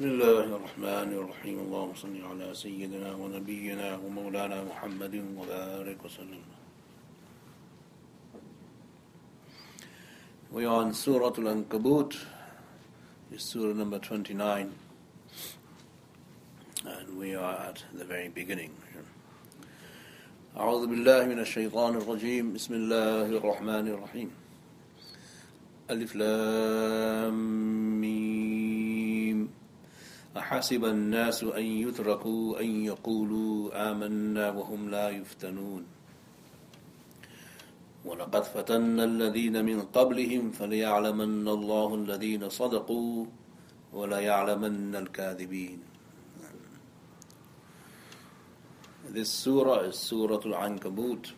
بسم الله الرحمن الرحيم. اللهم صل على سيدنا ونبينا ومولانا محمد وبارك وسلم. We are on Surah Al-Ankabut, Surah number 29, and we are at the very beginning. أعوذ بالله من الشيطان الرجيم بسم الله الرحمن الرحيم ألف لام أحسب الناس أن يتركوا أن يقولوا آمنا وهم لا يفتنون ولقد فتنا الذين من قبلهم فليعلمن الله الذين صدقوا وليعلمن الكاذبين This surah is Surah Al-Ankabut,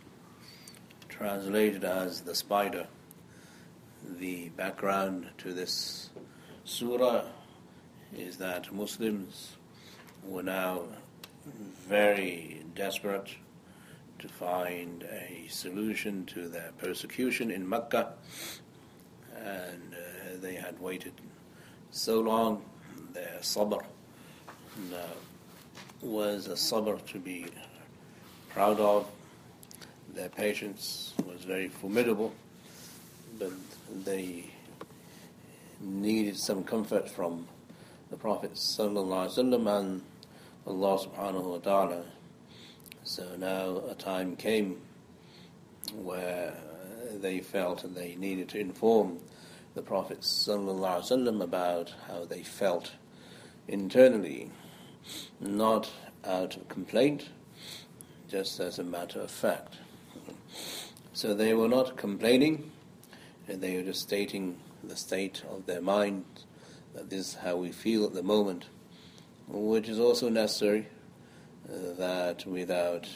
translated as the spider. The background to this surah is that Muslims were now very desperate to find a solution to their persecution in Mecca, and uh, they had waited so long. Their sabr now was a sabr to be proud of. Their patience was very formidable, but they needed some comfort from the Prophet ﷺ and Allah subhanahu wa ta'ala. So now a time came where they felt and they needed to inform the Prophet ﷺ about how they felt internally not out of complaint, just as a matter of fact. So they were not complaining, they were just stating the state of their mind, that this is how we feel at the moment, which is also necessary, uh, that without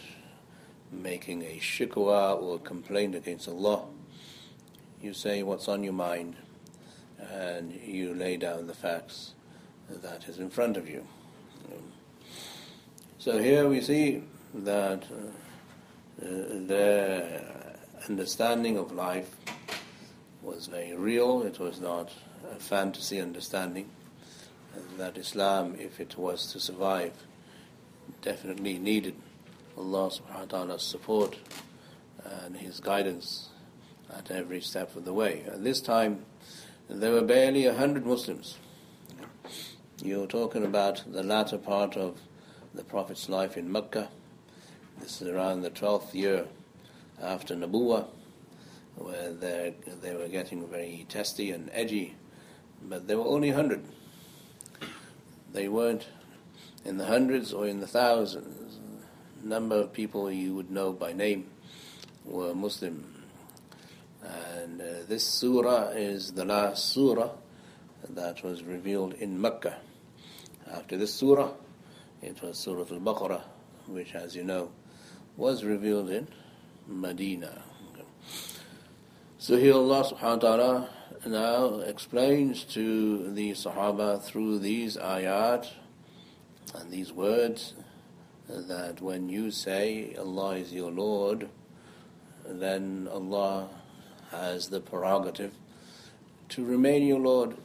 making a shikwa or complaint against Allah, you say what's on your mind and you lay down the facts that is in front of you. So here we see that uh, their understanding of life was very real, it was not fantasy understanding, that Islam, if it was to survive, definitely needed Allah subhanahu wa ta'ala's support and His guidance at every step of the way. At this time, there were barely a hundred Muslims. You're talking about the latter part of the Prophet's life in Mecca. This is around the 12th year after Nabuwa, where they were getting very testy and edgy, but there were only 100. They weren't in the hundreds or in the thousands. number of people you would know by name were Muslim. And uh, this surah is the last surah that was revealed in Mecca. After this surah, it was Surah Al-Baqarah, which, as you know, was revealed in Medina. So here Allah subhanahu wa ta'ala now explains to the Sahaba through these ayat and these words that when you say Allah is your Lord, then Allah has the prerogative to remain your Lord.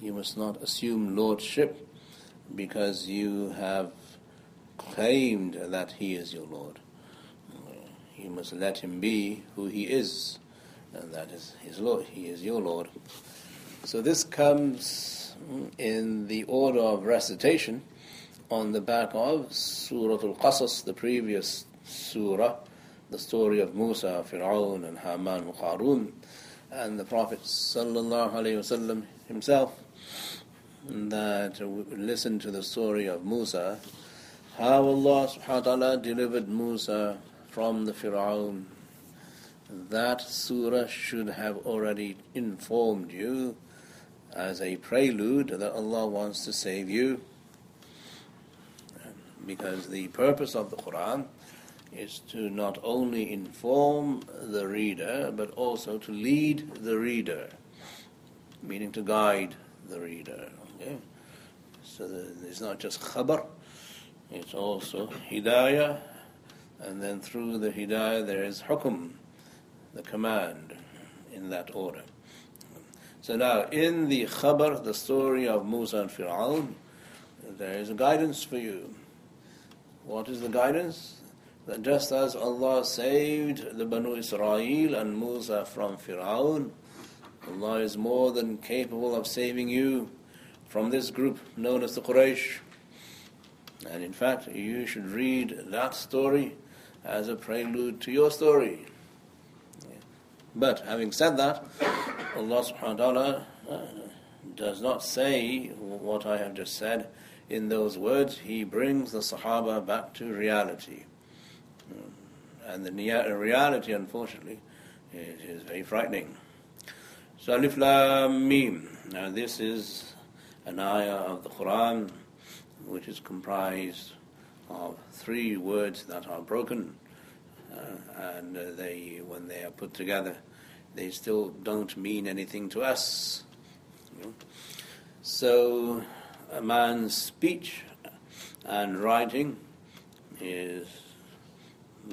You must not assume lordship because you have claimed that He is your Lord. You must let Him be who He is, and that is His Lord. He is your Lord. So this comes in the order of recitation on the back of Surah Al-Qasas, the previous surah, the story of Musa, Fir'aun, and Haman, and Qarun, and the Prophet ﷺ himself that listen to the story of Musa, how Allah subhanahu wa ta'ala delivered Musa from the Fir'aun. That surah should have already informed you as a prelude that Allah wants to save you. Because the purpose of the Quran is to not only inform the reader, but also to lead the reader, meaning to guide the reader. Okay? So it's not just khabar, it's also hidayah, and then through the hidayah there is hukum, the command, in that order. So now, in the Khabar, the story of Musa and Fir'aun, there is a guidance for you. What is the guidance? That just as Allah saved the Banu Israel and Musa from Fir'aun, Allah is more than capable of saving you from this group known as the Quraysh. And in fact, you should read that story as a prelude to your story. But having said that, Allah subhanahu wa ta'ala uh, does not say what I have just said in those words. He brings the Sahaba back to reality. And the reality, unfortunately, is, is very frightening. So Alif Lam Mim. Now this is an ayah of the Quran which is comprised of three words that are broken, uh, and uh, they, when they are put together, they still don't mean anything to us. You know? So, a man's speech and writing is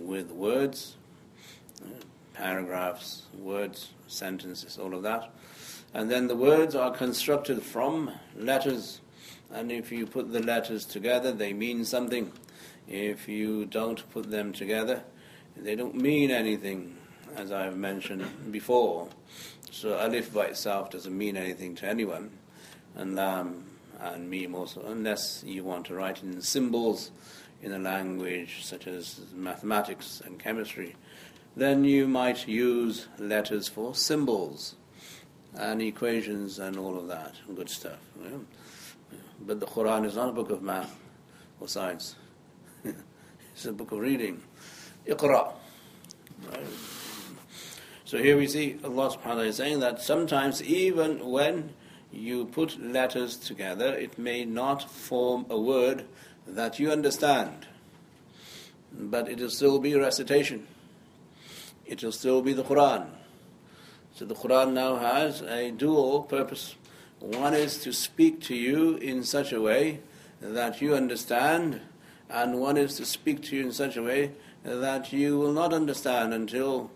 with words, uh, paragraphs, words, sentences, all of that. And then the words are constructed from letters and if you put the letters together, they mean something. If you don't put them together, they don't mean anything, as I've mentioned before. So alif by itself doesn't mean anything to anyone, and lam and mim also, unless you want to write in symbols in a language such as mathematics and chemistry, then you might use letters for symbols and equations and all of that, good stuff. But the Quran is not a book of math or science. it's a book of reading. Iqra. So here we see Allah subhanahu wa ta'ala is saying that sometimes even when you put letters together, it may not form a word that you understand. But it will still be recitation. It will still be the Quran. So the Quran now has a dual purpose. One is to speak to you in such a way that you understand, and one is to speak to you in such a way that you will not understand until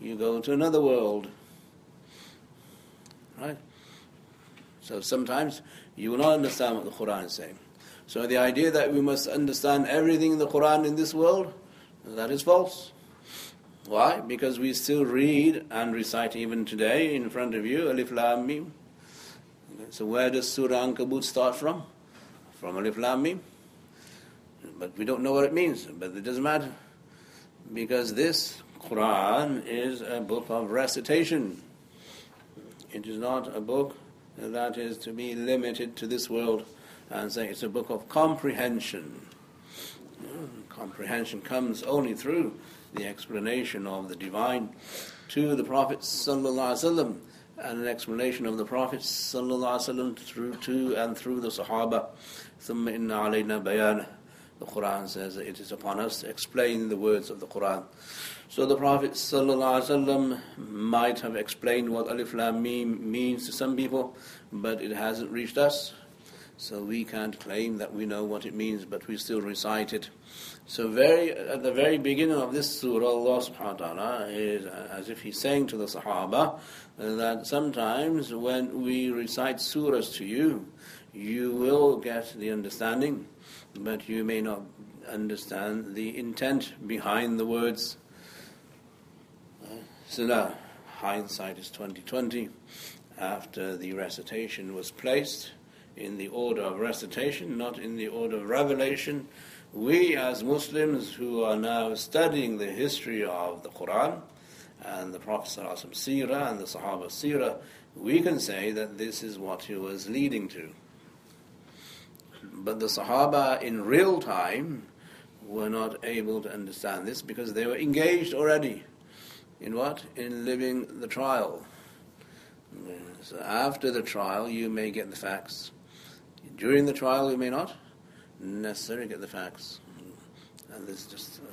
you go to another world. Right? So sometimes you will not understand what the Quran is saying. So the idea that we must understand everything in the Quran in this world, that is false. Why? Because we still read and recite even today in front of you, Alif Lam Mim. So where does Surah Ankabut start from? From Alif Lam Mim. But we don't know what it means, but it doesn't matter. Because this Quran is a book of recitation. It is not a book that is to be limited to this world and say it's a book of comprehension. Comprehension comes only through the explanation of the divine to the Prophet sallallahu alaihi wasallam and an explanation of the Prophet ﷺ through to and through the Sahaba. ثم إن علينا بيان. The Quran says that it is upon us to explain the words of the Quran. So the Prophet ﷺ might have explained what Alif Lam Mim means to some people, but it hasn't reached us. So we can't claim that we know what it means, but we still recite it. So very at the very beginning of this surah, Allah subhanahu wa ta'ala is as if He's saying to the Sahaba that sometimes when we recite surahs to you, you will get the understanding, but you may not understand the intent behind the words. So now, hindsight is twenty twenty. After the recitation was placed in the order of recitation, not in the order of revelation, we as Muslims who are now studying the history of the Quran and the Prophet Seerah and the Sahaba Seerah, we can say that this is what he was leading to. But the Sahaba in real time were not able to understand this because they were engaged already in what? In living the trial. So after the trial, you may get the facts. During the trial, you may not necessarily get the facts. And this is just, uh,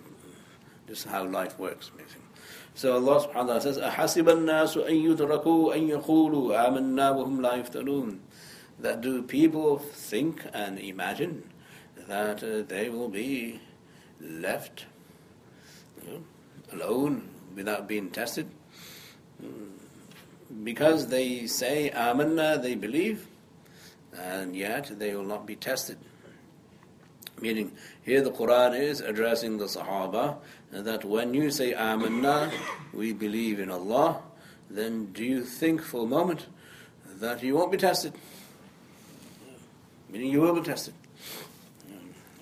just how life works, basically. So Allah subhanahu wa ta'ala says, أَحَسِبَ النَّاسُ أَن يُتْرَكُوا أَن يَقُولُوا آمَنَّا وَهُمْ لَا يُفْتَنُونَ That do people think and imagine that uh, they will be left you know, alone without being tested? because they say Amanna, they believe, and yet they will not be tested. Meaning, here the Quran is addressing the Sahaba that when you say Amanna, we believe in Allah, then do you think for a moment that you won't be tested? Meaning you will be tested.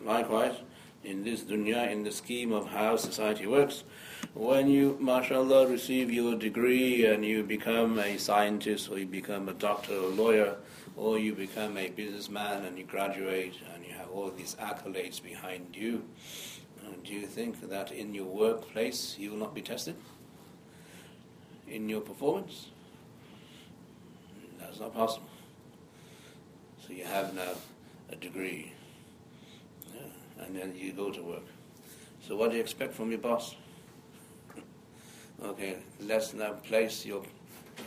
Likewise, in this dunya, in the scheme of how society works, when you, mashallah, receive your degree and you become a scientist or you become a doctor or a lawyer or you become a businessman and you graduate and you have all these accolades behind you, uh, do you think that in your workplace you will not be tested? In your performance? That's not possible. So you have now a degree, yeah, and then you go to work. So what do you expect from your boss? okay, let's now place your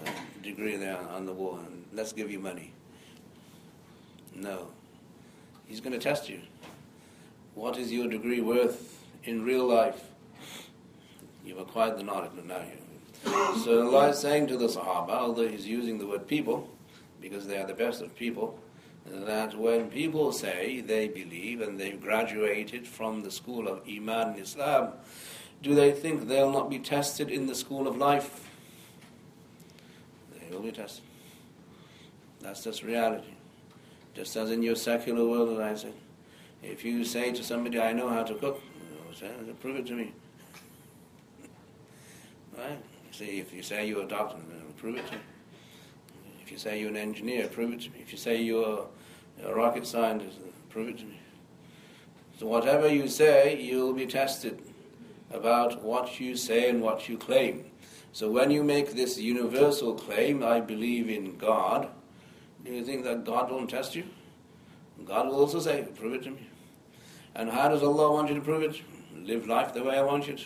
uh, degree there on the wall and let's give you money. No. He's going to test you. What is your degree worth in real life? You've acquired the knowledge, but now you. So Allah is saying to the Sahaba, although He's using the word people, because they are the best of people, that when people say they believe and they've graduated from the school of Iman and Islam, do they think they'll not be tested in the school of life? They will be tested. That's just reality. Just as in your secular world, as I said, if you say to somebody, I know how to cook, say, prove it to me. right? See, if you say you're a doctor, prove it to me. If you say you're an engineer, prove it to me. If you say you're a rocket scientist, prove it to me. So whatever you say, you'll be tested about what you say and what you claim. So when you make this universal claim, I believe in God, do you think that God won't test you? God will also say, prove it to me. And how does Allah want you to prove it? Live life the way I want you to.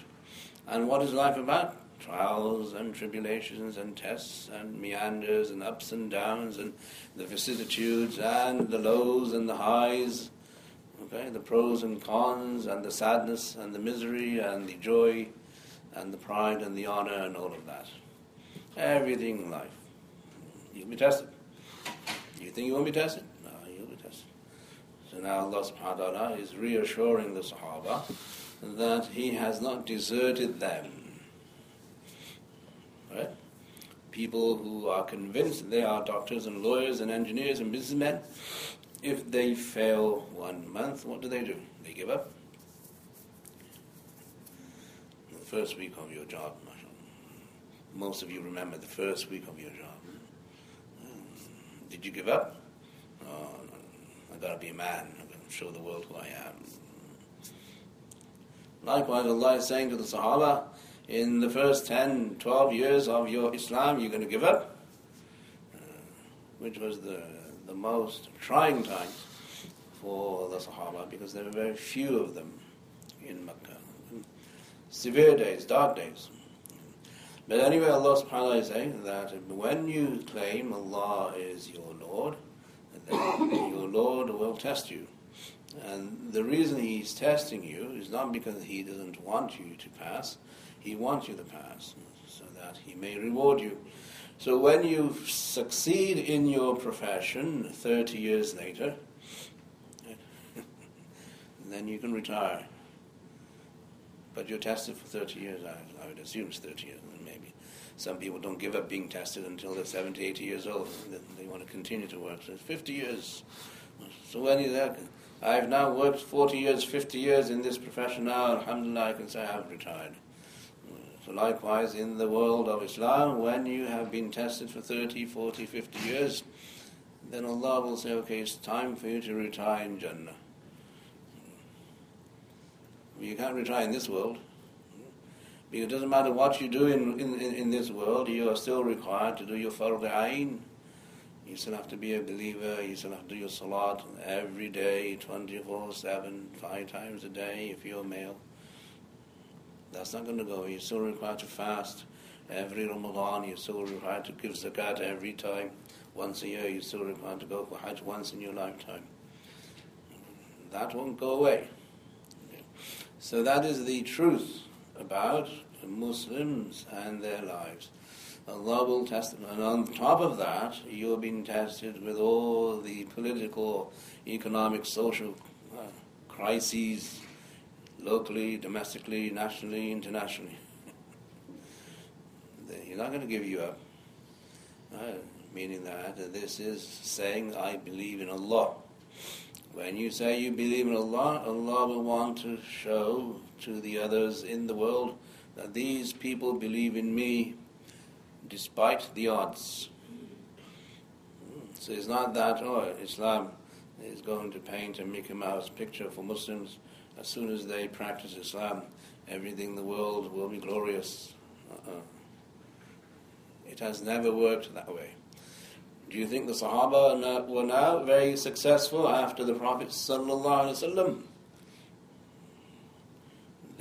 And what is life about? Trials and tribulations and tests and meanders and ups and downs and the vicissitudes and the lows and the highs. Okay, the pros and cons and the sadness and the misery and the joy and the pride and the honor and all of that. Everything in life. You'll be tested. You think you won't be tested? No, you'll be tested. So now Allah subhanahu wa ta'ala is reassuring the Sahaba that He has not deserted them. Right? People who are convinced they are doctors and lawyers and engineers and businessmen, if they fail one month, what do they do? They give up. The first week of your job, most of you remember the first week of your job. Did you give up? Oh, I've got to be a man. I'm to show the world who I am. Likewise, Allah is saying to the Sahaba, in the first 10, 12 years of your Islam, you're going to give up, uh, which was the, the most trying times for the Sahaba because there were very few of them in Mecca. Severe days, dark days. But anyway, Allah subhanahu wa ta'ala is saying that when you claim Allah is your Lord, then your Lord will test you. And the reason He's testing you is not because He doesn't want you to pass, He wants you to pass, so that He may reward you. So when you succeed in your profession 30 years later, then you can retire. But you're tested for 30 years, I, I would assume it's 30 years. Some people don't give up being tested until they're 70, 80 years old. They want to continue to work. So it's 50 years. So when you that, I've now worked 40 years, 50 years in this profession now, alhamdulillah, I can say I have retired. So likewise, in the world of Islam, when you have been tested for 30, 40, 50 years, then Allah will say, okay, it's time for you to retire in Jannah. You can't retire in this world. Because it doesn't matter what you do in, in, in this world, you are still required to do your fard ayn. You still have to be a believer, you still have to do your salat every day, 24 7, five times a day if you're male. That's not going to go. You're still required to fast every Ramadan, you're still required to give zakat every time. Once a year, you're still required to go for Hajj once in your lifetime. That won't go away. So that is the truth about Muslims and their lives. Allah will test them. And on top of that, you're being tested with all the political, economic, social uh, crises, locally, domestically, nationally, internationally. He's not going to give you up. Uh, meaning that this is saying, I believe in Allah. When you say you believe in Allah, Allah will want to show to the others in the world that these people believe in me despite the odds. So it's not that, oh, Islam is going to paint a Mickey Mouse picture for Muslims. As soon as they practice Islam, everything in the world will be glorious. Uh-uh. It has never worked that way. Do you think the Sahaba were now very successful after the Prophet ﷺ?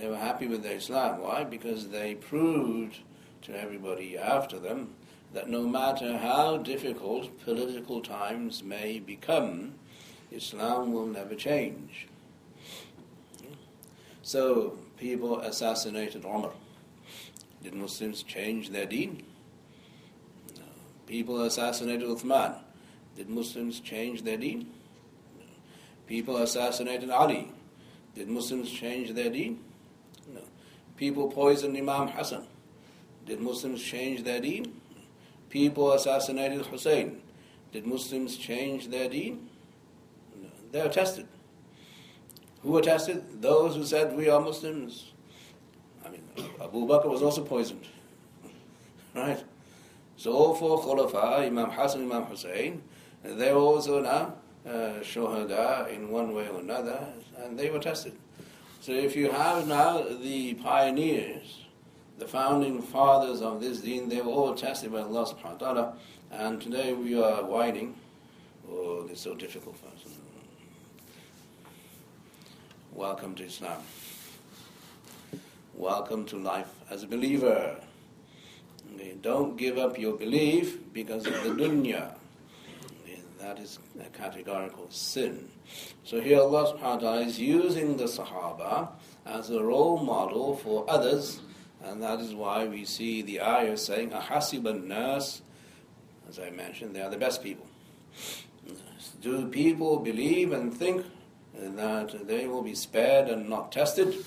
They were happy with their Islam. Why? Because they proved to everybody after them that no matter how difficult political times may become, Islam will never change. So people assassinated Umar. Did Muslims change their deen? No. People assassinated Uthman. Did Muslims change their deen? No. People assassinated Ali. Did Muslims change their deen? People poisoned Imam Hassan. Did Muslims change their deen? People assassinated Hussein. Did Muslims change their deen? No. They are tested. Who were tested? Those who said we are Muslims. I mean, Abu Bakr was also poisoned. right? So all four Khulafa, Imam Hassan, Imam Hussein, they were also now uh, shuhada in one way or another, and they were tested. So if you have now the pioneers the founding fathers of this deen, they were all tested by Allah subhanahu wa ta'ala, and today we are whining, oh, it's so difficult for us. Welcome to Islam. Welcome to life as a believer. Don't give up your belief because of the dunya. That is a categorical sin. So here Allah subhanahu wa ta'ala is using the Sahaba as a role model for others and that is why we see the ayah saying, Ahasib nas as I mentioned, they are the best people. Do people believe and think that they will be spared and not tested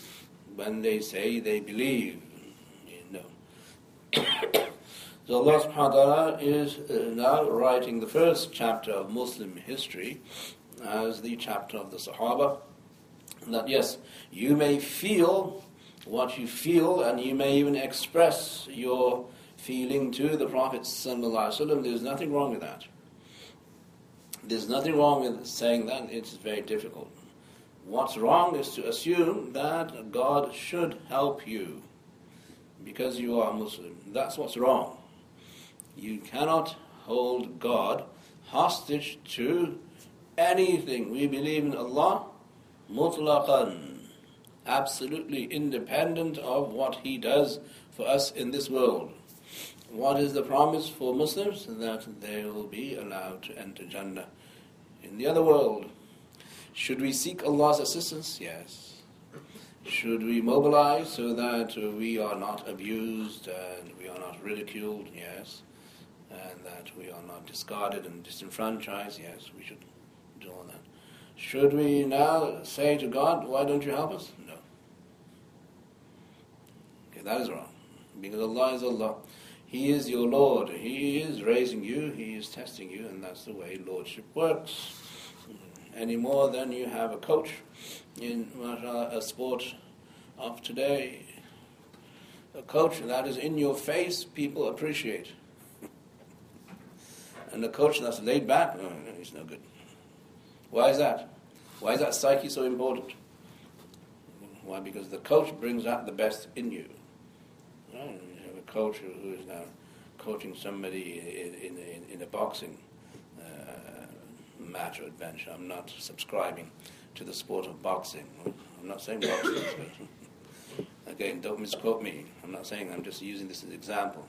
when they say they believe? Know. so Allah subhanahu wa ta'ala is uh, now writing the first chapter of Muslim history as the chapter of the Sahaba. That yes, you may feel what you feel, and you may even express your feeling to the Prophet. There's nothing wrong with that. There's nothing wrong with saying that, it's very difficult. What's wrong is to assume that God should help you because you are Muslim. That's what's wrong. You cannot hold God hostage to anything. We believe in Allah mutlaqan absolutely independent of what He does for us in this world. What is the promise for Muslims? That they will be allowed to enter Jannah in the other world. Should we seek Allah's assistance? Yes. Should we mobilize so that we are not abused and we are not ridiculed? Yes. That we are not discarded and disenfranchised? Yes, we should do all that. Should we now say to God, why don't you help us? No. That is wrong. Because Allah is Allah. He is your Lord. He is raising you. He is testing you. And that's the way Lordship works. Any more than you have a coach in a sport of today. A coach that is in your face, people appreciate. And a coach that's laid back, oh, he's no good. Why is that? Why is that psyche so important? Why? Because the coach brings out the best in you. You have a coach who is now coaching somebody in, in, in a boxing uh, match or adventure. I'm not subscribing to the sport of boxing. I'm not saying boxing. again, don't misquote me. I'm not saying. I'm just using this as an example.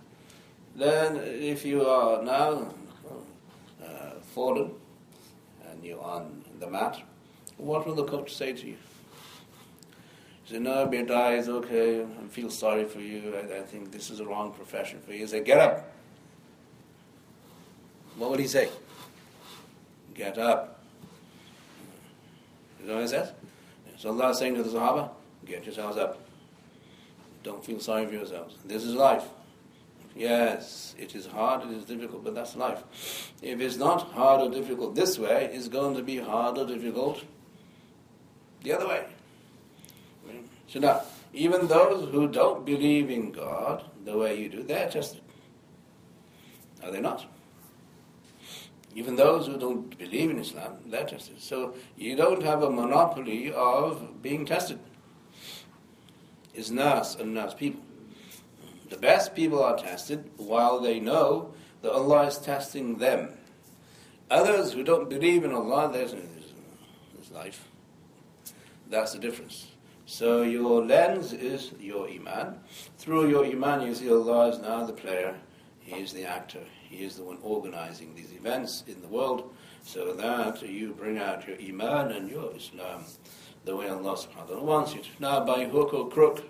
Then, if you are now uh, fallen and you're on the mat, what will the coach say to you? He said, no, die is okay. I feel sorry for you. I, I, think this is a wrong profession for you. He said, get up. what will he say? Get up. You know what he says? So Allah is saying to the Sahaba, get yourselves up. Don't feel sorry for yourselves. This is life. Yes, it is hard, it is difficult, but that's life. If it's not hard or difficult this way, it's going to be hard or difficult the other way. So now, even those who don't believe in God the way you do, they're tested. Are they not? Even those who don't believe in Islam, they're tested. So you don't have a monopoly of being tested. It's nas and nas people. The best people are tested while they know that Allah is testing them. Others who don't believe in Allah, there's, there's life. That's the difference. So your lens is your iman. Through your iman, you see Allah is now the player. He is the actor. He is the one organizing these events in the world, so that you bring out your iman and your Islam the way Allah subhanahu wa ta'ala wants you to. Now, by hook or crook,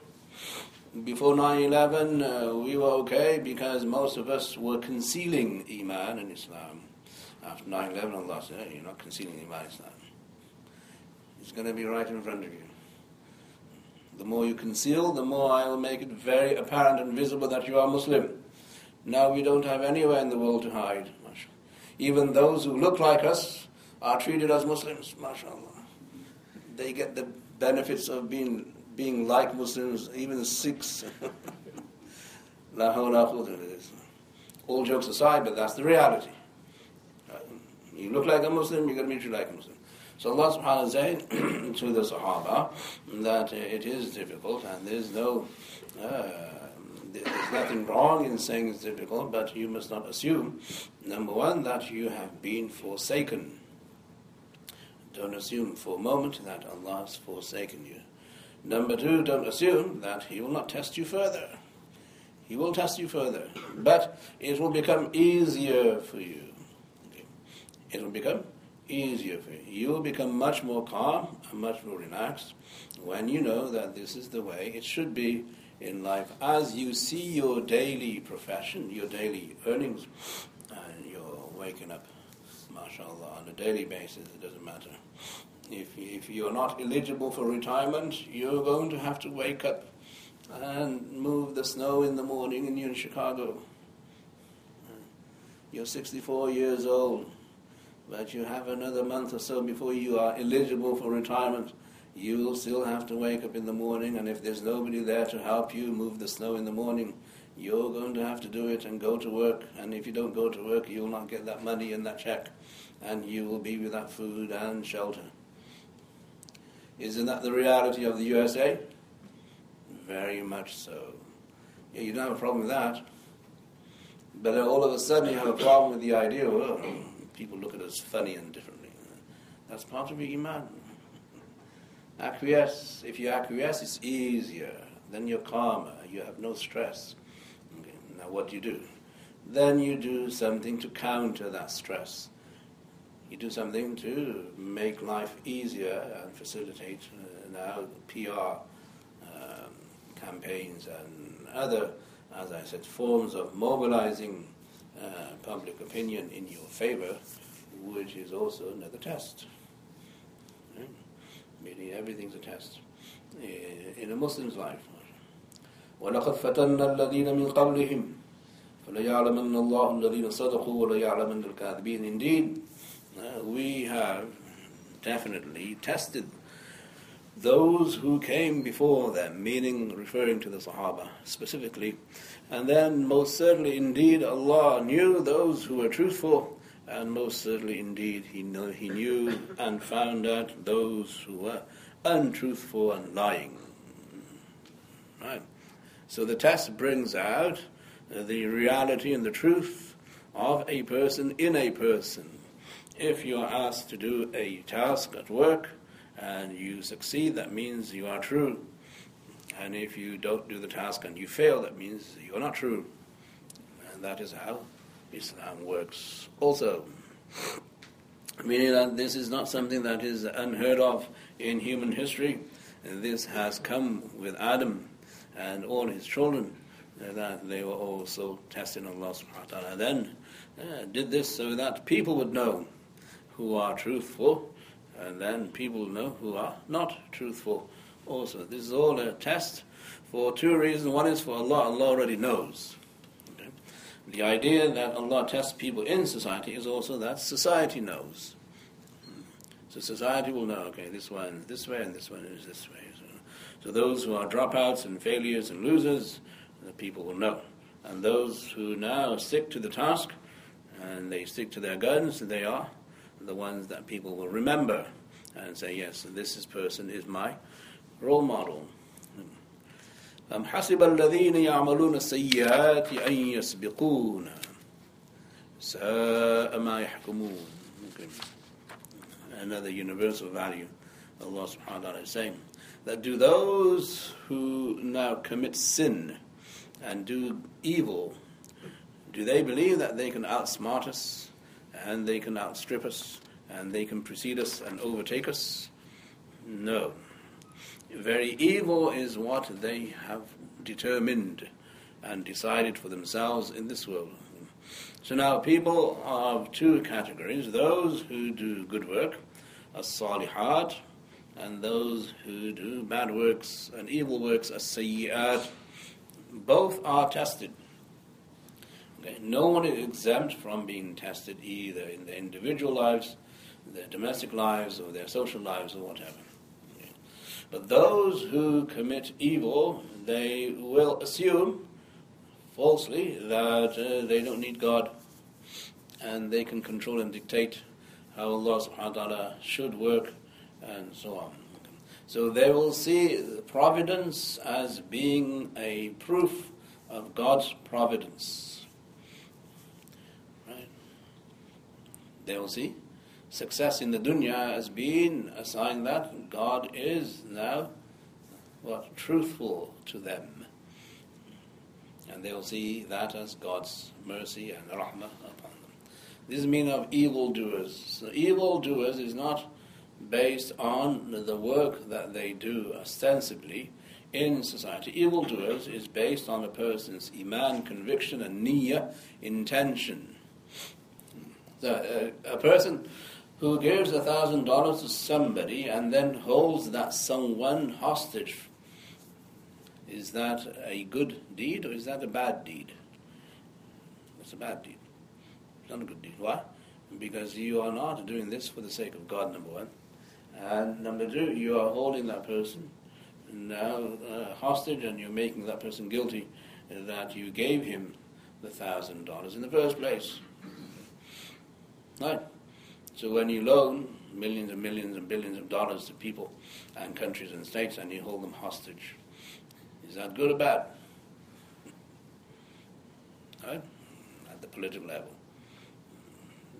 before 9-11 uh, we were okay because most of us were concealing Iman and Islam. After 9-11 Allah said, hey, you're not concealing Iman and Islam. It's going to be right in front of you. The more you conceal, the more I will make it very apparent and visible that you are Muslim. Now we don't have anywhere in the world to hide. Even those who look like us are treated as Muslims, mashallah. They get the benefits of being being like Muslims, even Sikhs. All jokes aside, but that's the reality. You look like a Muslim, you're going to be treated like a Muslim. So Allah subhanahu wa ta'ala to the Sahaba that it is difficult and there's no, uh, there's nothing wrong in saying it's difficult, but you must not assume, number one, that you have been forsaken. Don't assume for a moment that Allah has forsaken you. Number two, don't assume that He will not test you further. He will test you further, but it will become easier for you. It will become easier for you. You will become much more calm and much more relaxed when you know that this is the way it should be in life. As you see your daily profession, your daily earnings, and you're waking up, mashallah, on a daily basis, it doesn't matter. If, if you're not eligible for retirement, you're going to have to wake up and move the snow in the morning and you're in Chicago. You're 64 years old but you have another month or so before you are eligible for retirement. You'll still have to wake up in the morning, and if there's nobody there to help you move the snow in the morning, you're going to have to do it and go to work. And if you don't go to work, you'll not get that money and that check, and you will be without food and shelter. Isn't that the reality of the USA? Very much so. Yeah, you don't have a problem with that. But all of a sudden you have a problem with the idea, well, people look at us funny and differently. That's part of your iman. Acquiesce. If you acquiesce, it's easier. Then you're calmer. You have no stress. Okay. Now, what do you do? Then you do something to counter that stress You do something to make life easier and facilitate uh, now PR um, campaigns and other, as I said, forms of mobilizing uh, public opinion in your favor, which is also another test. Right? Meaning everything's a test in a Muslim's life. ولقد فتنا الذين من قبلهم فليعلمن الله الذين صدقوا وليعلمن الكاذبين Indeed, uh, we have definitely tested those who came before them, meaning referring to the Sahaba specifically. And then, most certainly, indeed, Allah knew those who were truthful, and most certainly, indeed, He knew, he knew and found out those who were untruthful and lying. Right? So the test brings out the reality and the truth of a person in a person. If you are asked to do a task at work, and you succeed, that means you are true. And if you don't do the task and you fail, that means you're not true. And that is how Islam works also. Meaning that this is not something that is unheard of in human history. This has come with Adam and all his children, that they were also testing Allah subhanahu wa ta'ala. Then uh, did this so that people would know who are truthful, and then people know who are not truthful also. This is all a test for two reasons. One is for Allah, Allah already knows. Okay? The idea that Allah tests people in society is also that society knows. Hmm. So society will know, okay, this one this way and this one is this way. So, so those who are dropouts and failures and losers, the people will know. And those who now stick to the task and they stick to their guns, they are the ones that people will remember and say, yes, this is person is my role model. أم حسب الذين يعملون السيئات أن يسبقون ساء ما يحكمون Another universal value Allah subhanahu wa ta'ala is saying that do those who now commit sin and do evil do they believe that they can outsmart us And they can outstrip us and they can precede us and overtake us? No. Very evil is what they have determined and decided for themselves in this world. So now people are of two categories those who do good work, as salihat, and those who do bad works and evil works, as sayyi'at. Both are tested. Okay? No one is exempt from being tested either in their individual lives, their domestic lives, or their social lives, or whatever. But those who commit evil, they will assume falsely that uh, they don't need God and they can control and dictate how Allah subhanahu wa ta'ala should work and so on. So they will see providence as being a proof of God's providence. Right? They will see success in the dunya as being a sign that God is now what truthful to them. And they'll see that as God's mercy and rahmah upon them. This is meaning of evildoers. So evildoers is not based on the work that they do ostensibly in society. Evildoers is based on a person's iman, conviction, and niyyah, intention. So, uh, a person who gives a thousand dollars to somebody and then holds that someone hostage. Is that a good deed or is that a bad deed? It's a bad deed. It's not a good deed. Why? Because you are not doing this for the sake of God, number one. And number two, you are holding that person now uh, hostage and you're making that person guilty that you gave him the thousand dollars in the first place. Right? So when you loan millions and millions and billions of dollars to people and countries and states and you hold them hostage, is that good or bad? Right? At the political level.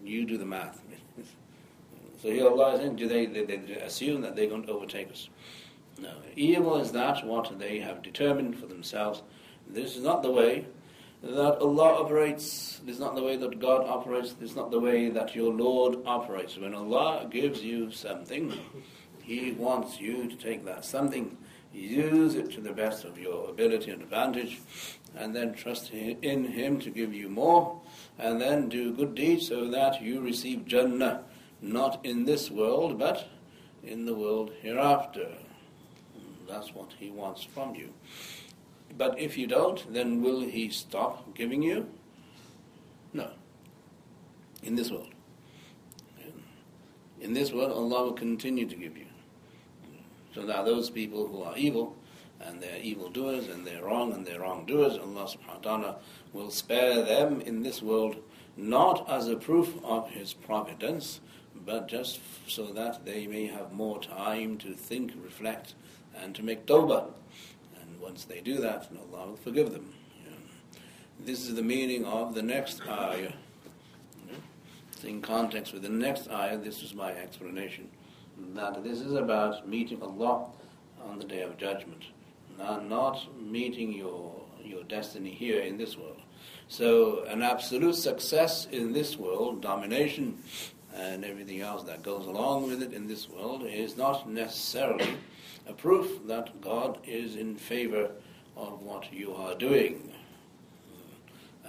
You do the math. so here Allah is saying, do they, they, they assume that they're going to overtake us? No. Evil is that what they have determined for themselves. This is not the way that Allah operates. This is not the way that God operates. This is not the way that your Lord operates. When Allah gives you something, He wants you to take that something, use it to the best of your ability and advantage, and then trust in Him to give you more, and then do good deeds so that you receive Jannah, not in this world, but in the world hereafter. That's what He wants from you. But if you don't, then will He stop giving you? No. In this world. In this world, Allah will continue to give you. So now those people who are evil, and they're evildoers, and they're wrong, and they're wrongdoers, Allah subhanahu wa ta'ala will spare them in this world, not as a proof of His providence, but just so that they may have more time to think, reflect, and to make tawbah once they do that, Allah will forgive them. This is the meaning of the next ayah. It's in context with the next ayah, this is my explanation. That this is about meeting Allah on the day of judgment, not, not meeting your, your destiny here in this world. So, an absolute success in this world, domination, and everything else that goes along with it in this world, is not necessarily a proof that God is in favor of what you are doing.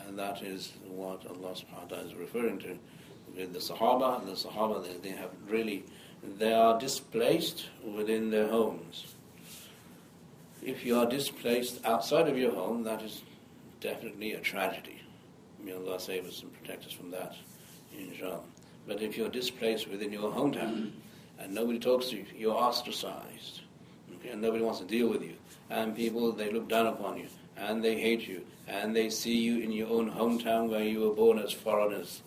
And that is what Allah subhanahu wa ta'ala is referring to with the Sahaba. The Sahaba, they, they have really, they are displaced within their homes. If you are displaced outside of your home, that is definitely a tragedy. May Allah save us and protect us from that, inshallah. But if you're displaced within your hometown and nobody talks to you, you're ostracized, and nobody wants to deal with you, and people, they look down upon you, and they hate you, and they see you in your own hometown where you were born as foreigners,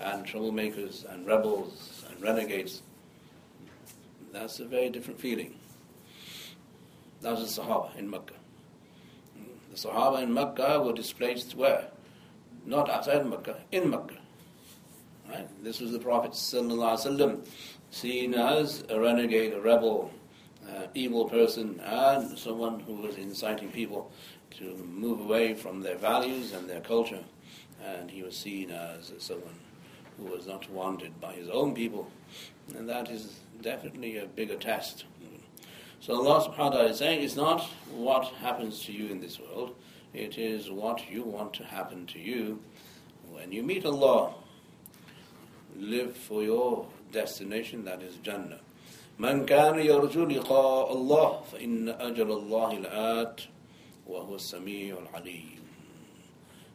and troublemakers, and rebels, and renegades. That's a very different feeling. That was the Sahaba in Mecca. The Sahaba in Mecca were displaced where? Not outside Mecca, in Mecca. Right? This was the Prophet seen as a renegade, a rebel, uh, evil person, and someone who was inciting people to move away from their values and their culture. And he was seen as someone who was not wanted by his own people. And that is definitely a bigger test. So Allah subhanahu wa ta'ala is saying it's not what happens to you in this world, it is what you want to happen to you when you meet Allah. Live for your destination, that is Jannah. من كان يرجو لقاء الله فإن أجل الله الآت وهو السميع العليم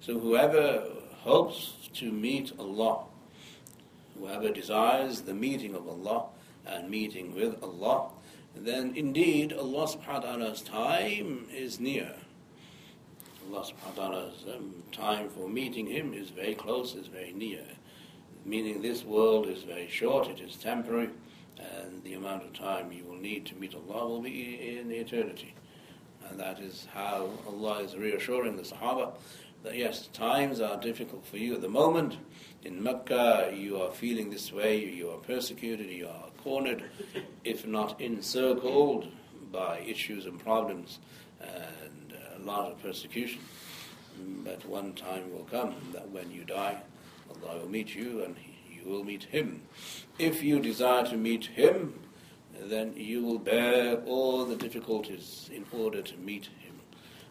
So whoever hopes to meet Allah, whoever desires the meeting of Allah and meeting with Allah, then indeed Allah subhanahu wa ta'ala's time is near. Allah subhanahu wa ta'ala's um, time for meeting Him is very close, is very near. Meaning this world is very short, it is temporary, and the amount of time you will need to meet Allah will be in eternity. And that is how Allah is reassuring the Sahaba that yes, times are difficult for you at the moment. In Mecca, you are feeling this way, you are persecuted, you are cornered, if not encircled by issues and problems and a lot of persecution. But one time will come that when you die, Allah will meet you and you will meet Him. If you desire to meet Him, then you will bear all the difficulties in order to meet Him.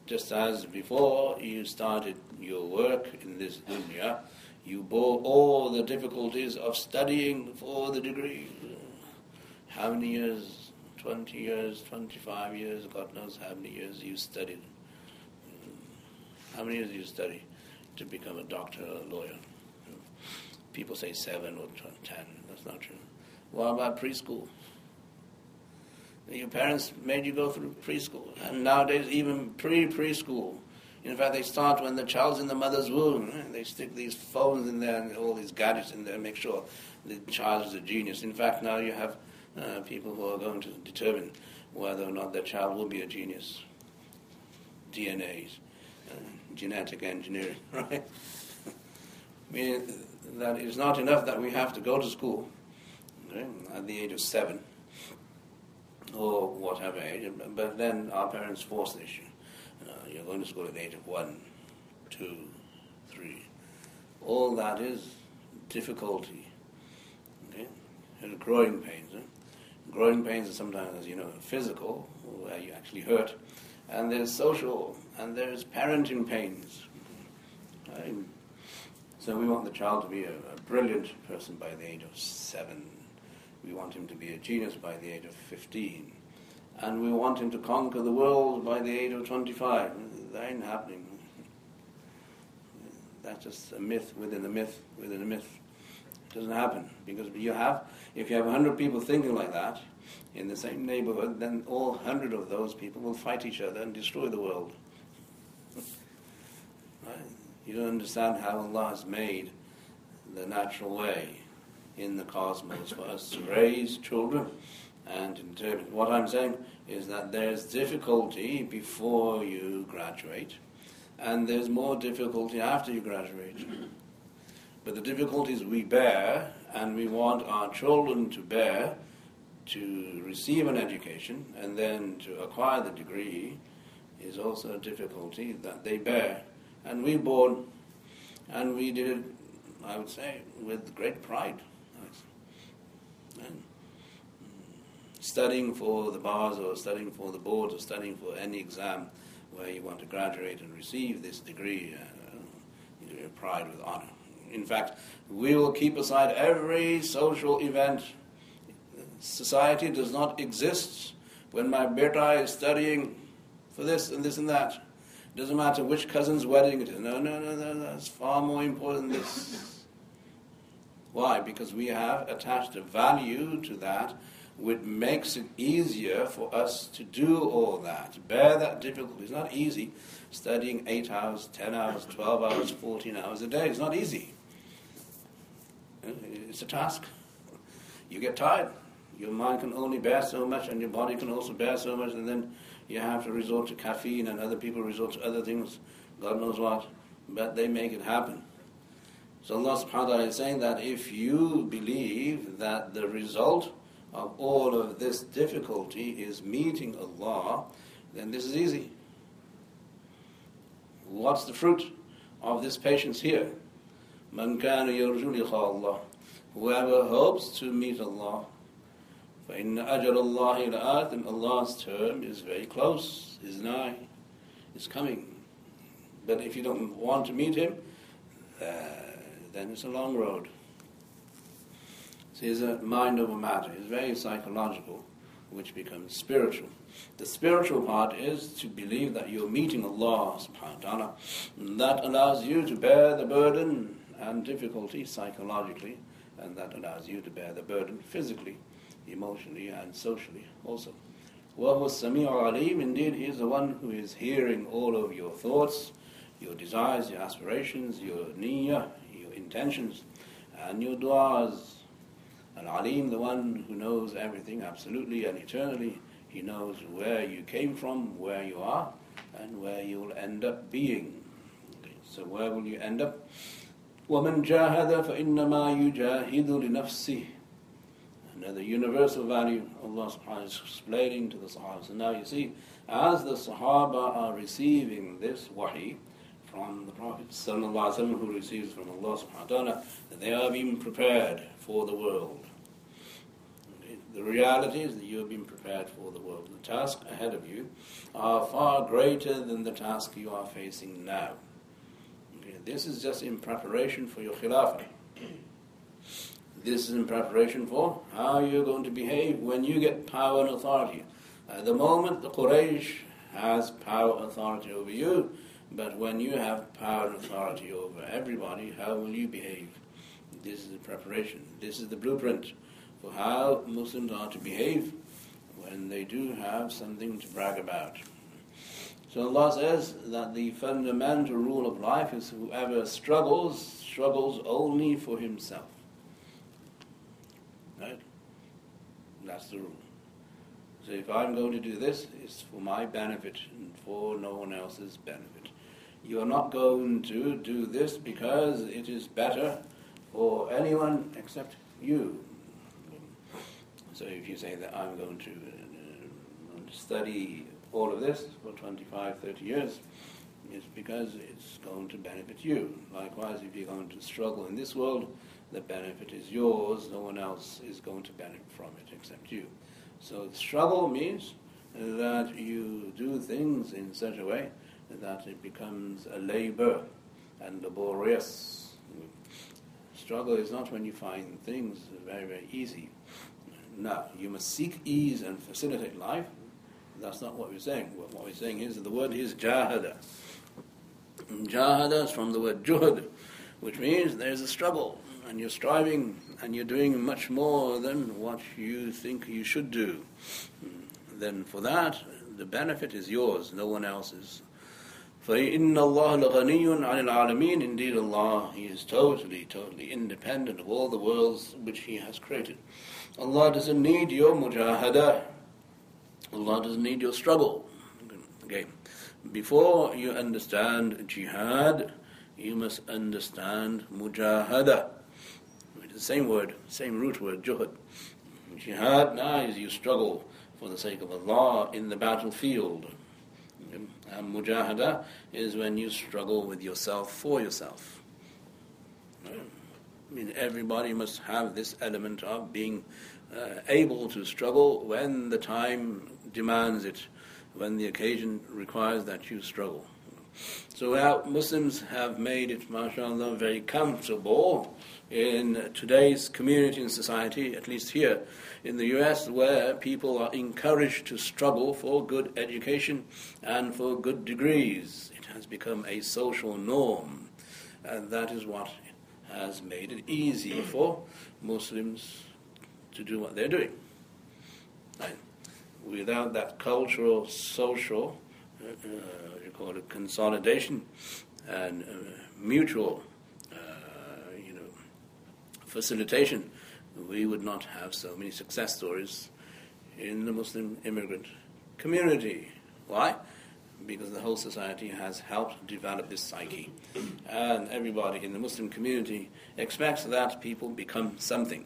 Just as before you started your work in this dunya, you bore all the difficulties of studying for the degree. How many years? 20 years, 25 years, God knows how many years you studied. How many years you study to become a doctor or a lawyer? People say seven or ten. That's not true. What about preschool? Your parents made you go through preschool, and nowadays even pre-preschool. In fact, they start when the child's in the mother's womb. They stick these phones in there and all these gadgets in there, and make sure the child is a genius. In fact, now you have uh, people who are going to determine whether or not their child will be a genius. DNAs, uh, genetic engineering, right? Meaning that it's not enough that we have to go to school okay, at the age of seven or whatever age, but then our parents force the issue. Uh, you're going to school at the age of one, two, three. All that is difficulty, okay, and growing pains. Eh? Growing pains are sometimes, you know, physical, where you actually hurt, and there's social, and there's parenting pains. So we want the child to be a, a brilliant person by the age of seven, we want him to be a genius by the age of 15. And we want him to conquer the world by the age of 25. That ain't happening. That's just a myth within a myth within a myth. It doesn't happen. Because you have, if you have 100 people thinking like that in the same neighborhood, then all 100 of those people will fight each other and destroy the world. right? You don't understand how Allah has made the natural way in the cosmos for us to raise children and. What I'm saying is that there's difficulty before you graduate, and there's more difficulty after you graduate. But the difficulties we bear, and we want our children to bear, to receive an education and then to acquire the degree, is also a difficulty that they bear. And we born, and we did it, I would say, with great pride. And studying for the bars or studying for the boards or studying for any exam where you want to graduate and receive this degree, uh, pride with honor. In fact, we will keep aside every social event. Society does not exist when my beta is studying for this and this and that. It doesn't matter which cousin's wedding it is. No, no, no, no, that's far more important than this. Why? Because we have attached a value to that which makes it easier for us to do all that, bear that difficulty. It's not easy studying 8 hours, 10 hours, 12 hours, 14 hours a day. It's not easy. It's a task. You get tired. Your mind can only bear so much, and your body can also bear so much, and then you have to resort to caffeine, and other people resort to other things, God knows what, but they make it happen. So Allah subhanahu wa ta'ala is saying that if you believe that the result of all of this difficulty is meeting Allah, then this is easy. What's the fruit of this patience here? Man kana Allah. Whoever hopes to meet Allah, فإن أجل الله لآت, then Allah's term is very close, is nigh, is coming. But if you don't want to meet Him, uh, then it's a long road. So it's a mind over matter. It's very psychological, which becomes spiritual. The spiritual part is to believe that you're meeting Allah subhanahu wa ta'ala. That allows you to bear the burden and difficulty psychologically, and that allows you to bear the burden physically, emotionally, and socially also. وَهُوَ السَّمِيعُ alim. Indeed, He is the one who is hearing all of your thoughts, your desires, your aspirations, your niyyah, your intentions, and your du'as. Al-Alim, the one who knows everything absolutely and eternally. He knows where you came from, where you are, and where you will end up being. Okay, so where will you end up? وَمَنْ جَاهَدَ فَإِنَّمَا يُجَاهِدُ لِنَفْسِهِ Another universal value Allah subhanahu is explaining to the Sahaba. So now you see, as the Sahaba are receiving this wahi from the Prophet sallallahu who receives from Allah subhanahu wa ta'ala, they are being prepared for the world. The reality is that you have been prepared for the world. The tasks ahead of you are far greater than the task you are facing now. This is just in preparation for your khilafah. This is in preparation for how you're going to behave when you get power and authority. At the moment, the Quraysh has power and authority over you, but when you have power and authority over everybody, how will you behave? This is the preparation. This is the blueprint for how Muslims are to behave when they do have something to brag about. So Allah says that the fundamental rule of life is whoever struggles, struggles only for himself. Right? That's the rule. So if I'm going to do this, it's for my benefit and for no one else's benefit. You are not going to do this because it is better for anyone except you. So if you say that I'm going to uh, study all of this for 25, 30 years, it's because it's going to benefit you. Likewise, if you're going to struggle in this world, the benefit is yours. No one else is going to benefit from it except you. So struggle means that you do things in such a way that it becomes a labor and laborious. Struggle is not when you find things very, very easy. No, you must seek ease and facilitate life. That's not what we're saying. What we're saying is the word is jahada. Jahada is from the word juhud, which means there's a struggle, and you're striving, and you're doing much more than what you think you should do. Then for that, the benefit is yours, no one else's. فإن الله لغني عن العالمين Indeed Allah, He is totally, totally independent of all the worlds which He has created. Allah doesn't need your mujahada. Allah doesn't need your struggle. Okay. Before you understand jihad, you must understand mujahada. Same word, same root word, juhud. Jihad now is you struggle for the sake of Allah in the battlefield. And mujahada is when you struggle with yourself for yourself. I mean, everybody must have this element of being uh, able to struggle when the time demands it, when the occasion requires that you struggle. So our Muslims have made it, mashallah, very comfortable in today's community and society, at least here in the US, where people are encouraged to struggle for good education and for good degrees. It has become a social norm, and that is what has made it easy for Muslims to do what they're doing. Without that cultural, social, uh, you consolidation and mutual, uh, you know, facilitation, we would not have so many success stories in the Muslim immigrant community. Why? Because the whole society has helped develop this psyche. And everybody in the Muslim community expects that people become something.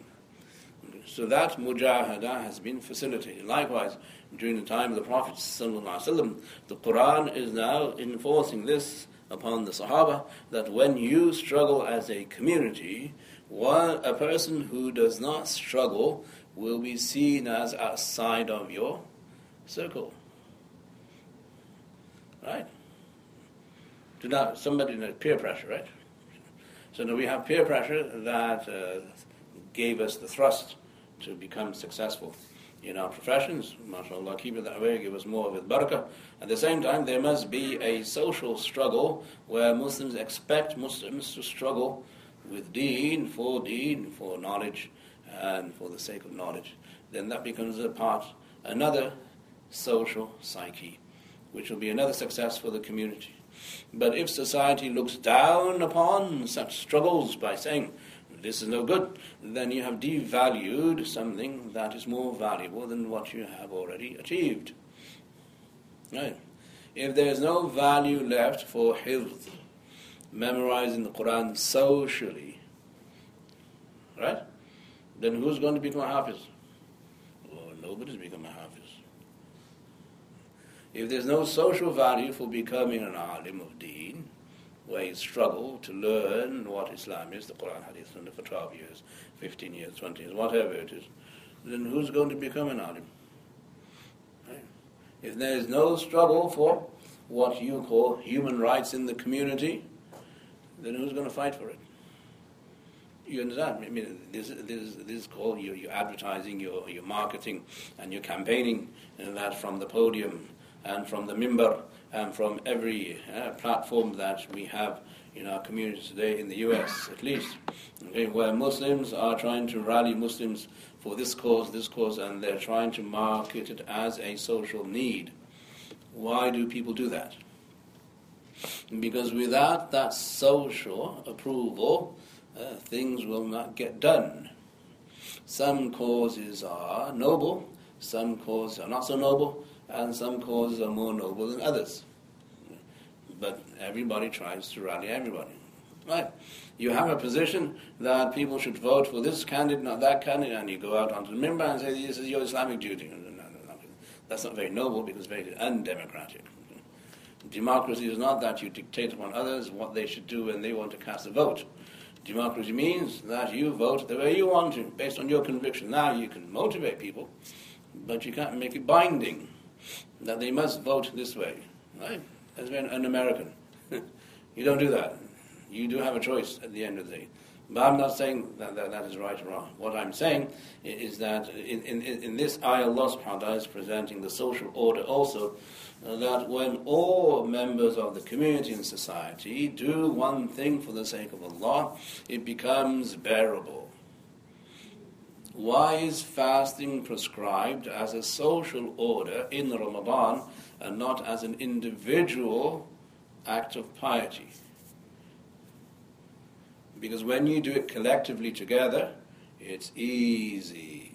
So that mujahada has been facilitated. Likewise, during the time of the Prophet the Quran is now enforcing this upon the Sahaba that when you struggle as a community, one, a person who does not struggle will be seen as outside of your circle. Right? Do not somebody peer pressure, right? So now we have peer pressure that uh, gave us the thrust to become successful in our professions. MashaAllah, keep it that way, give us more of with barakah. At the same time, there must be a social struggle where Muslims expect Muslims to struggle with deen, for deen, for knowledge, and for the sake of knowledge. Then that becomes a part, another social psyche, which will be another success for the community. But if society looks down upon such struggles by saying, this is no good, then you have devalued something that is more valuable than what you have already achieved. Right? If there is no value left for hifz, memorizing the Quran socially, right? Then who's going to become a hafiz? Well, nobody's become a hafiz. If there's no social value for becoming an alim of deen, where you struggle to learn what Islam is, the Quran, Hadith, Sunnah for 12 years, 15 years, 20 years, whatever it is, then who's going to become an alim? Right? If there is no struggle for what you call human rights in the community, then who's going to fight for it? You understand? I mean, this, this, this is called your, your advertising, your, your marketing, and your campaigning, and that from the podium and from the mimbar and from every uh, platform that we have in our communities today in the US, at least, okay, where Muslims are trying to rally Muslims for this cause, this cause, and they're trying to market it as a social need. Why do people do that? Because without that social approval, uh, things will not get done. Some causes are noble, some causes are not so noble, and some causes are more noble than others. But everybody tries to rally everybody. Right? You have a position that people should vote for this candidate, not that candidate, and you go out onto the mimbar and say, This is your Islamic duty. That's not very noble because it's very undemocratic. Democracy is not that you dictate upon others what they should do when they want to cast a vote. Democracy means that you vote the way you want to, based on your conviction. Now you can motivate people, but you can't make it binding that they must vote this way. Right? As an American, you don't do that. You do have a choice at the end of the day. But I'm not saying that that, that is right or wrong. What I'm saying is that in, in, in this ayah, Allah subhanahu is presenting the social order also uh, that when all members of the community and society do one thing for the sake of Allah, it becomes bearable. Why is fasting prescribed as a social order in Ramadan and not as an individual act of piety? Because when you do it collectively together, it's easy.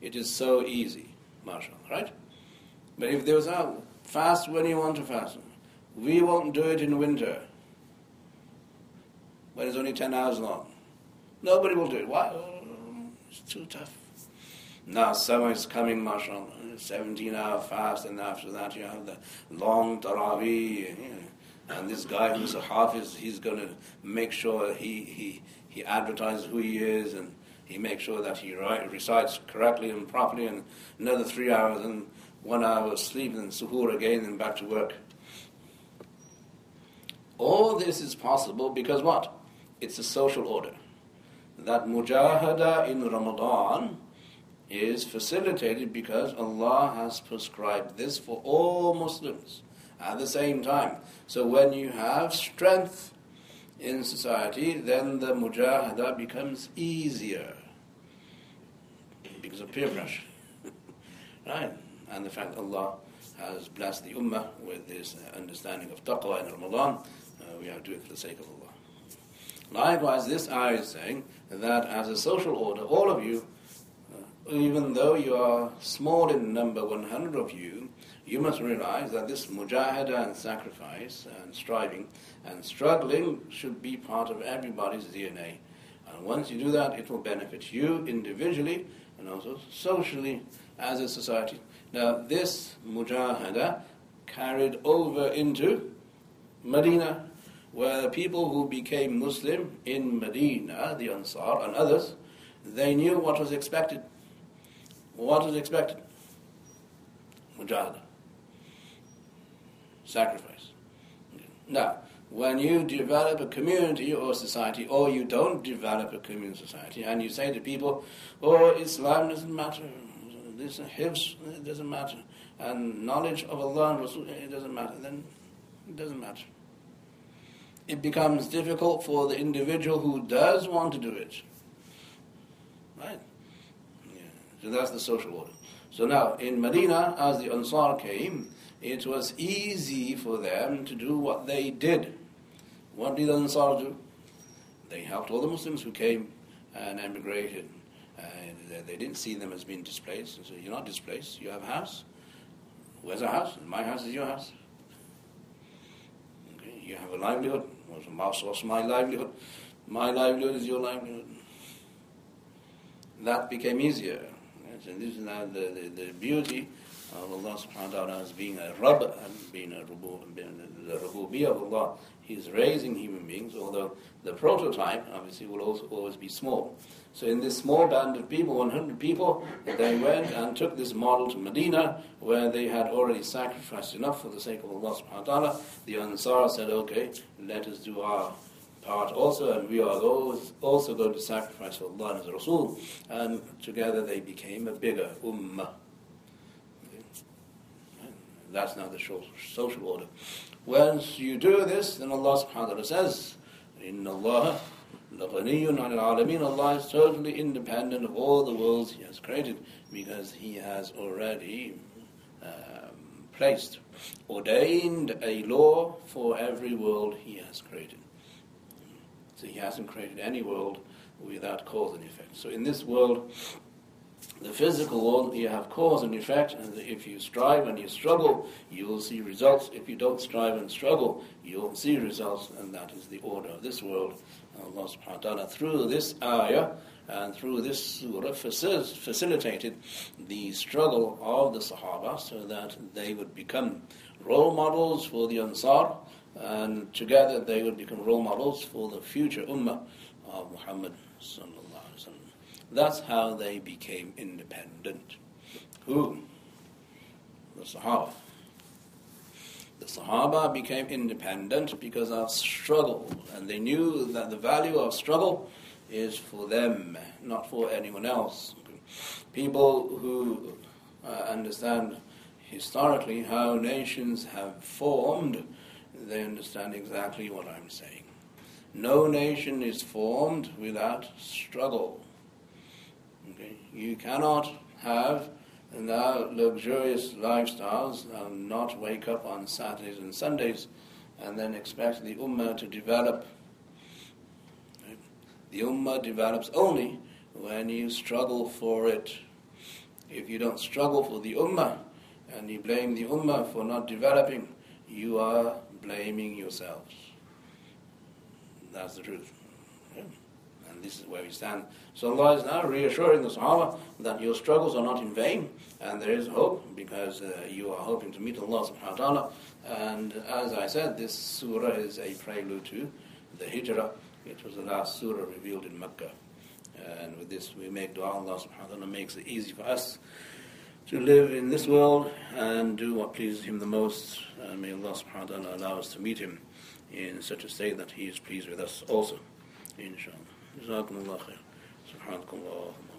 It is so easy, mashallah, right? But if there was a fast when you want to fast, we won't do it in winter when it's only 10 hours long. Nobody will do it. Why? It's too tough. Now summer is coming, mashallah, 17 hour fast, and after that you have the long tarawih. And this guy who's a hafiz, he's going to make sure he, he, he advertises who he is and he makes sure that he recites correctly and properly and another three hours and one hour of sleep and suhoor again and back to work. All this is possible because what? It's a social order. That mujahada in Ramadan is facilitated because Allah has prescribed this for all Muslims at the same time. So when you have strength in society, then the mujahada becomes easier because of peer pressure. right? And the fact Allah has blessed the ummah with this understanding of taqwa in Ramadan, uh, we have to do it for the sake of Allah. Likewise, this ayah is saying that as a social order, all of you, uh, even though you are small in number, 100 of you, you must realize that this mujahada and sacrifice and striving and struggling should be part of everybody's DNA. And once you do that, it will benefit you individually and also socially as a society. Now, this mujahada carried over into Medina, where people who became Muslim in Medina, the Ansar and others, they knew what was expected. What was expected? Mujahada. Sacrifice. Now, when you develop a community or society, or you don't develop a community society, and you say to people, oh, Islam doesn't matter, this hifz, it doesn't matter, and knowledge of Allah and Rasul, it doesn't matter, then it doesn't matter. It becomes difficult for the individual who does want to do it. Right? Yeah. So that's the social order. So now, in Medina, as the Ansar came, it was easy for them to do what they did. What did the Ansar do? They helped all the Muslims who came and emigrated. They didn't see them as being displaced. So you're not displaced. You have a house. Where's our house? My house is your house. Okay. You have a livelihood. What's, what's my livelihood? My livelihood is your livelihood. That became easier. And this is now the, the, the beauty of Allah subhanahu wa ta'ala as being a Rabb and being a Rubu, the Rububiyyah of Allah. He's raising human beings, although the prototype obviously will also always be small. So in this small band of people, 100 people, they went and took this model to Medina, where they had already sacrificed enough for the sake of Allah subhanahu wa ta'ala. The Ansar said, okay, let us do our part also, and we are also going to sacrifice for Allah and His Rasul. And together they became a bigger ummah. That's now the social order. Once you do this, then Allah subhanahu wa ta'ala says, إِنَّ اللَّهَ لَغَنِيٌّ عَنِ الْعَالَمِينَ Allah is totally independent of all the worlds He has created because He has already um, placed, ordained a law for every world He has created. So He hasn't created any world without cause and effect. So in this world, the physical world, you have cause and effect, and if you strive and you struggle, you will see results. If you don't strive and struggle, you won't see results, and that is the order of this world. Allah subhanahu wa ta'ala, through this ayah and through this surah, facilitated the struggle of the Sahaba so that they would become role models for the Ansar, and together they would become role models for the future Ummah of Muhammad that's how they became independent. Who? The Sahaba. The Sahaba became independent because of struggle, and they knew that the value of struggle is for them, not for anyone else. People who uh, understand historically how nations have formed, they understand exactly what I'm saying. No nation is formed without struggle. Okay? You cannot have now luxurious lifestyles and not wake up on Saturdays and Sundays and then expect the Ummah to develop. The Ummah develops only when you struggle for it. If you don't struggle for the Ummah and you blame the Ummah for not developing, you are blaming yourselves. That's the truth this is where we stand. So Allah is now reassuring the Sahaba that your struggles are not in vain, and there is hope because uh, you are hoping to meet Allah subhanahu wa ta'ala. And as I said, this surah is a prelude to the Hijrah. It was the last surah revealed in Mecca. And with this we make dua, Allah subhanahu wa ta'ala makes it easy for us to live in this world and do what pleases Him the most. And may Allah subhanahu wa ta'ala allow us to meet Him in such a state that He is pleased with us also. Inshallah. جزاكم الله خير. سبحانك اللهم